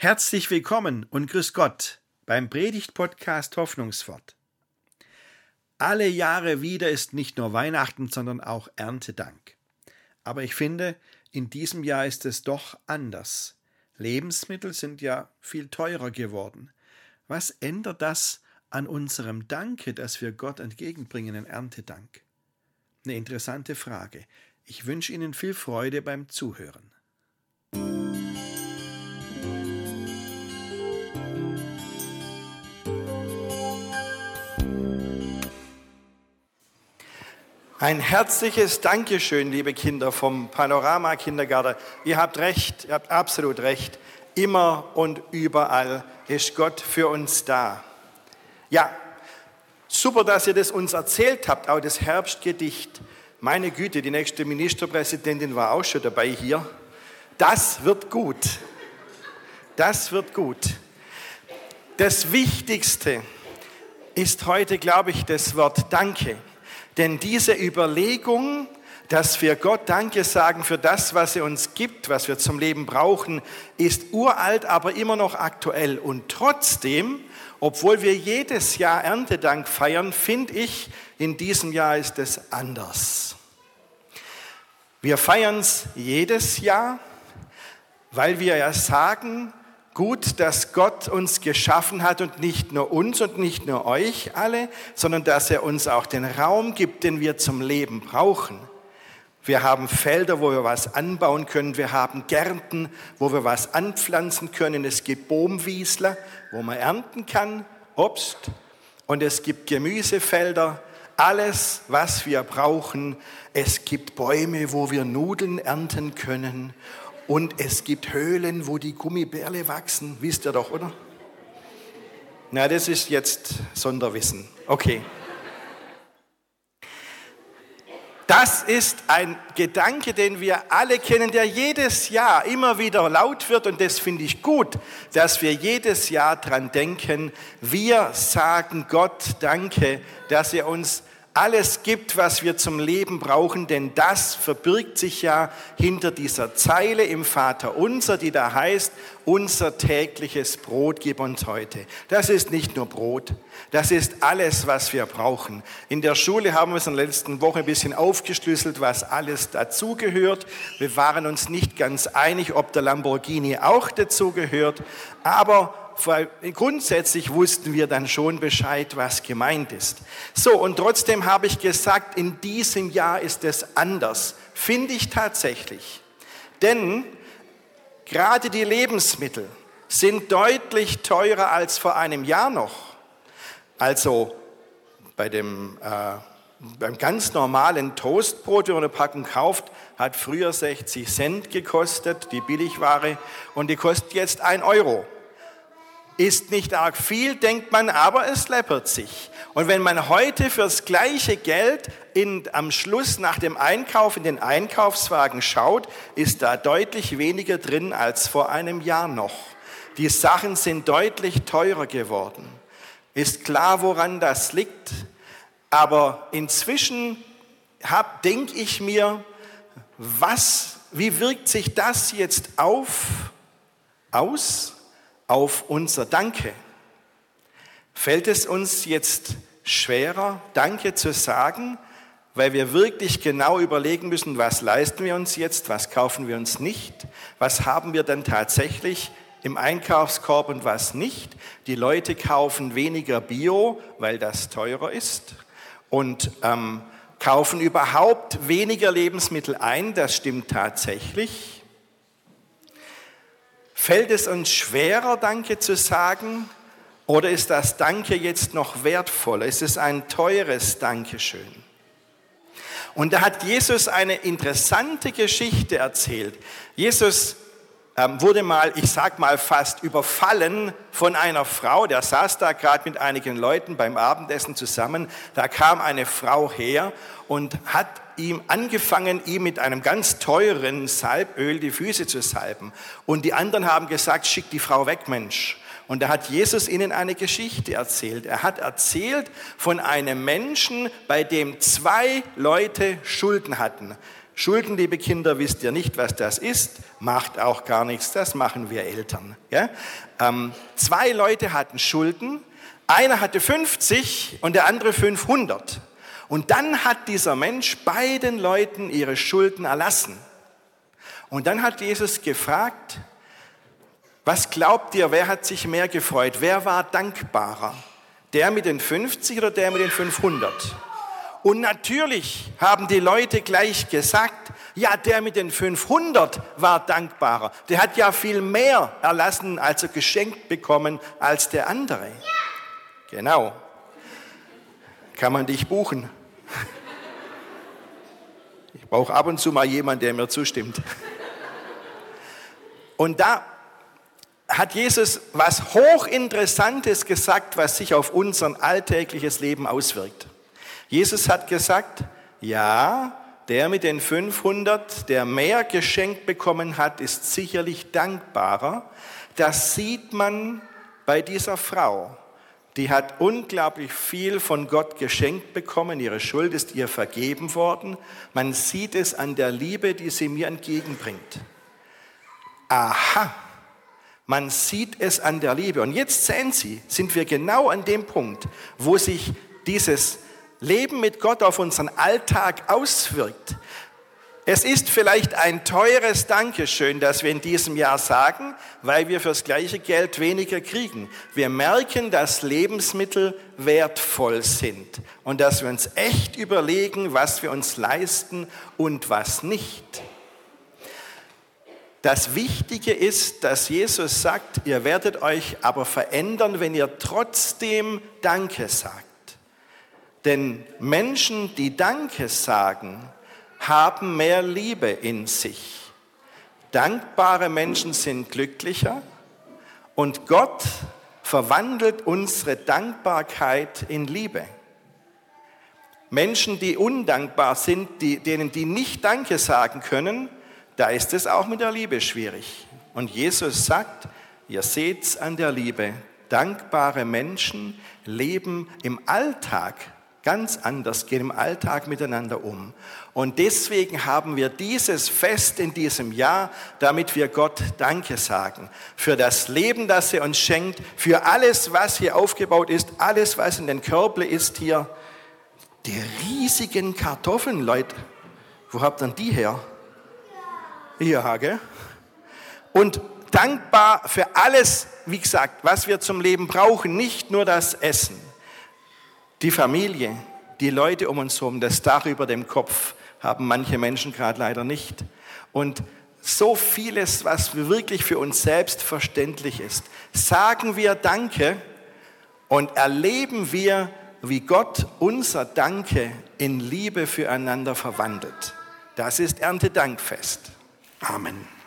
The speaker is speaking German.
Herzlich willkommen und grüß Gott beim Predigt-Podcast Hoffnungswort. Alle Jahre wieder ist nicht nur Weihnachten, sondern auch Erntedank. Aber ich finde, in diesem Jahr ist es doch anders. Lebensmittel sind ja viel teurer geworden. Was ändert das an unserem Danke, das wir Gott entgegenbringen, in Erntedank? Eine interessante Frage. Ich wünsche Ihnen viel Freude beim Zuhören. Ein herzliches Dankeschön, liebe Kinder vom Panorama Kindergarten. Ihr habt recht, ihr habt absolut recht. Immer und überall ist Gott für uns da. Ja, super, dass ihr das uns erzählt habt, auch das Herbstgedicht. Meine Güte, die nächste Ministerpräsidentin war auch schon dabei hier. Das wird gut. Das wird gut. Das Wichtigste ist heute, glaube ich, das Wort Danke. Denn diese Überlegung, dass wir Gott Danke sagen für das, was er uns gibt, was wir zum Leben brauchen, ist uralt, aber immer noch aktuell. Und trotzdem, obwohl wir jedes Jahr Erntedank feiern, finde ich, in diesem Jahr ist es anders. Wir feiern es jedes Jahr, weil wir ja sagen, gut, dass Gott uns geschaffen hat und nicht nur uns und nicht nur euch alle, sondern dass er uns auch den Raum gibt, den wir zum Leben brauchen. Wir haben Felder, wo wir was anbauen können. Wir haben Gärten, wo wir was anpflanzen können. Es gibt Boomwiesler, wo man ernten kann, Obst. Und es gibt Gemüsefelder, alles, was wir brauchen. Es gibt Bäume, wo wir Nudeln ernten können. Und es gibt Höhlen, wo die Gummibärle wachsen. Wisst ihr doch, oder? Na, das ist jetzt Sonderwissen. Okay. Das ist ein Gedanke, den wir alle kennen, der jedes Jahr immer wieder laut wird. Und das finde ich gut, dass wir jedes Jahr dran denken. Wir sagen Gott Danke, dass er uns alles gibt, was wir zum Leben brauchen, denn das verbirgt sich ja hinter dieser Zeile im Vater unser, die da heißt, unser tägliches Brot gib uns heute. Das ist nicht nur Brot, das ist alles, was wir brauchen. In der Schule haben wir es in der letzten Woche ein bisschen aufgeschlüsselt, was alles dazugehört. Wir waren uns nicht ganz einig, ob der Lamborghini auch dazugehört, aber weil grundsätzlich wussten wir dann schon Bescheid, was gemeint ist. So, und trotzdem habe ich gesagt, in diesem Jahr ist es anders. Finde ich tatsächlich. Denn gerade die Lebensmittel sind deutlich teurer als vor einem Jahr noch. Also bei dem, äh, beim ganz normalen Toastbrot, wenn man eine Packung kauft, hat früher 60 Cent gekostet, die Billigware, und die kostet jetzt 1 Euro. Ist nicht arg viel, denkt man, aber es läppert sich. Und wenn man heute fürs gleiche Geld in, am Schluss nach dem Einkauf in den Einkaufswagen schaut, ist da deutlich weniger drin als vor einem Jahr noch. Die Sachen sind deutlich teurer geworden. Ist klar, woran das liegt. Aber inzwischen denke ich mir, was, wie wirkt sich das jetzt auf, aus? Auf unser Danke. Fällt es uns jetzt schwerer, Danke zu sagen, weil wir wirklich genau überlegen müssen, was leisten wir uns jetzt, was kaufen wir uns nicht, was haben wir dann tatsächlich im Einkaufskorb und was nicht. Die Leute kaufen weniger Bio, weil das teurer ist und ähm, kaufen überhaupt weniger Lebensmittel ein, das stimmt tatsächlich. Fällt es uns schwerer, Danke zu sagen? Oder ist das Danke jetzt noch wertvoller? Ist es ein teures Dankeschön? Und da hat Jesus eine interessante Geschichte erzählt. Jesus wurde mal, ich sag mal fast überfallen von einer Frau, der saß da gerade mit einigen Leuten beim Abendessen zusammen. Da kam eine Frau her und hat ihm angefangen, ihm mit einem ganz teuren Salböl die Füße zu salben. Und die anderen haben gesagt, schick die Frau weg, Mensch. Und da hat Jesus ihnen eine Geschichte erzählt. Er hat erzählt von einem Menschen, bei dem zwei Leute Schulden hatten. Schulden, liebe Kinder, wisst ihr nicht, was das ist, macht auch gar nichts, das machen wir Eltern. Ja? Ähm, zwei Leute hatten Schulden, einer hatte 50 und der andere 500. Und dann hat dieser Mensch beiden Leuten ihre Schulden erlassen. Und dann hat Jesus gefragt, was glaubt ihr, wer hat sich mehr gefreut? Wer war dankbarer? Der mit den 50 oder der mit den 500? Und natürlich haben die Leute gleich gesagt, ja, der mit den 500 war dankbarer. Der hat ja viel mehr erlassen, also geschenkt bekommen, als der andere. Genau. Kann man dich buchen? Ich brauche ab und zu mal jemanden, der mir zustimmt. Und da hat Jesus was Hochinteressantes gesagt, was sich auf unser alltägliches Leben auswirkt. Jesus hat gesagt, ja, der mit den 500, der mehr geschenkt bekommen hat, ist sicherlich dankbarer. Das sieht man bei dieser Frau. Die hat unglaublich viel von Gott geschenkt bekommen. Ihre Schuld ist ihr vergeben worden. Man sieht es an der Liebe, die sie mir entgegenbringt. Aha, man sieht es an der Liebe. Und jetzt sehen Sie, sind wir genau an dem Punkt, wo sich dieses Leben mit Gott auf unseren Alltag auswirkt. Es ist vielleicht ein teures Dankeschön, das wir in diesem Jahr sagen, weil wir fürs gleiche Geld weniger kriegen. Wir merken, dass Lebensmittel wertvoll sind und dass wir uns echt überlegen, was wir uns leisten und was nicht. Das Wichtige ist, dass Jesus sagt, ihr werdet euch aber verändern, wenn ihr trotzdem Danke sagt. Denn Menschen, die Danke sagen, haben mehr Liebe in sich. Dankbare Menschen sind glücklicher und Gott verwandelt unsere Dankbarkeit in Liebe. Menschen, die undankbar sind, die, denen die nicht Danke sagen können, da ist es auch mit der Liebe schwierig. Und Jesus sagt, ihr seht's an der Liebe, dankbare Menschen leben im Alltag ganz anders, gehen im Alltag miteinander um. Und deswegen haben wir dieses Fest in diesem Jahr, damit wir Gott Danke sagen. Für das Leben, das er uns schenkt, für alles, was hier aufgebaut ist, alles, was in den Körble ist hier. Die riesigen Kartoffeln, Leute. Wo habt ihr die her? Ja, gell? Und dankbar für alles, wie gesagt, was wir zum Leben brauchen, nicht nur das Essen die Familie, die Leute um uns herum, das Dach über dem Kopf haben manche Menschen gerade leider nicht. Und so vieles, was wirklich für uns selbstverständlich ist, sagen wir Danke und erleben wir, wie Gott unser Danke in Liebe füreinander verwandelt. Das ist Erntedankfest. Amen.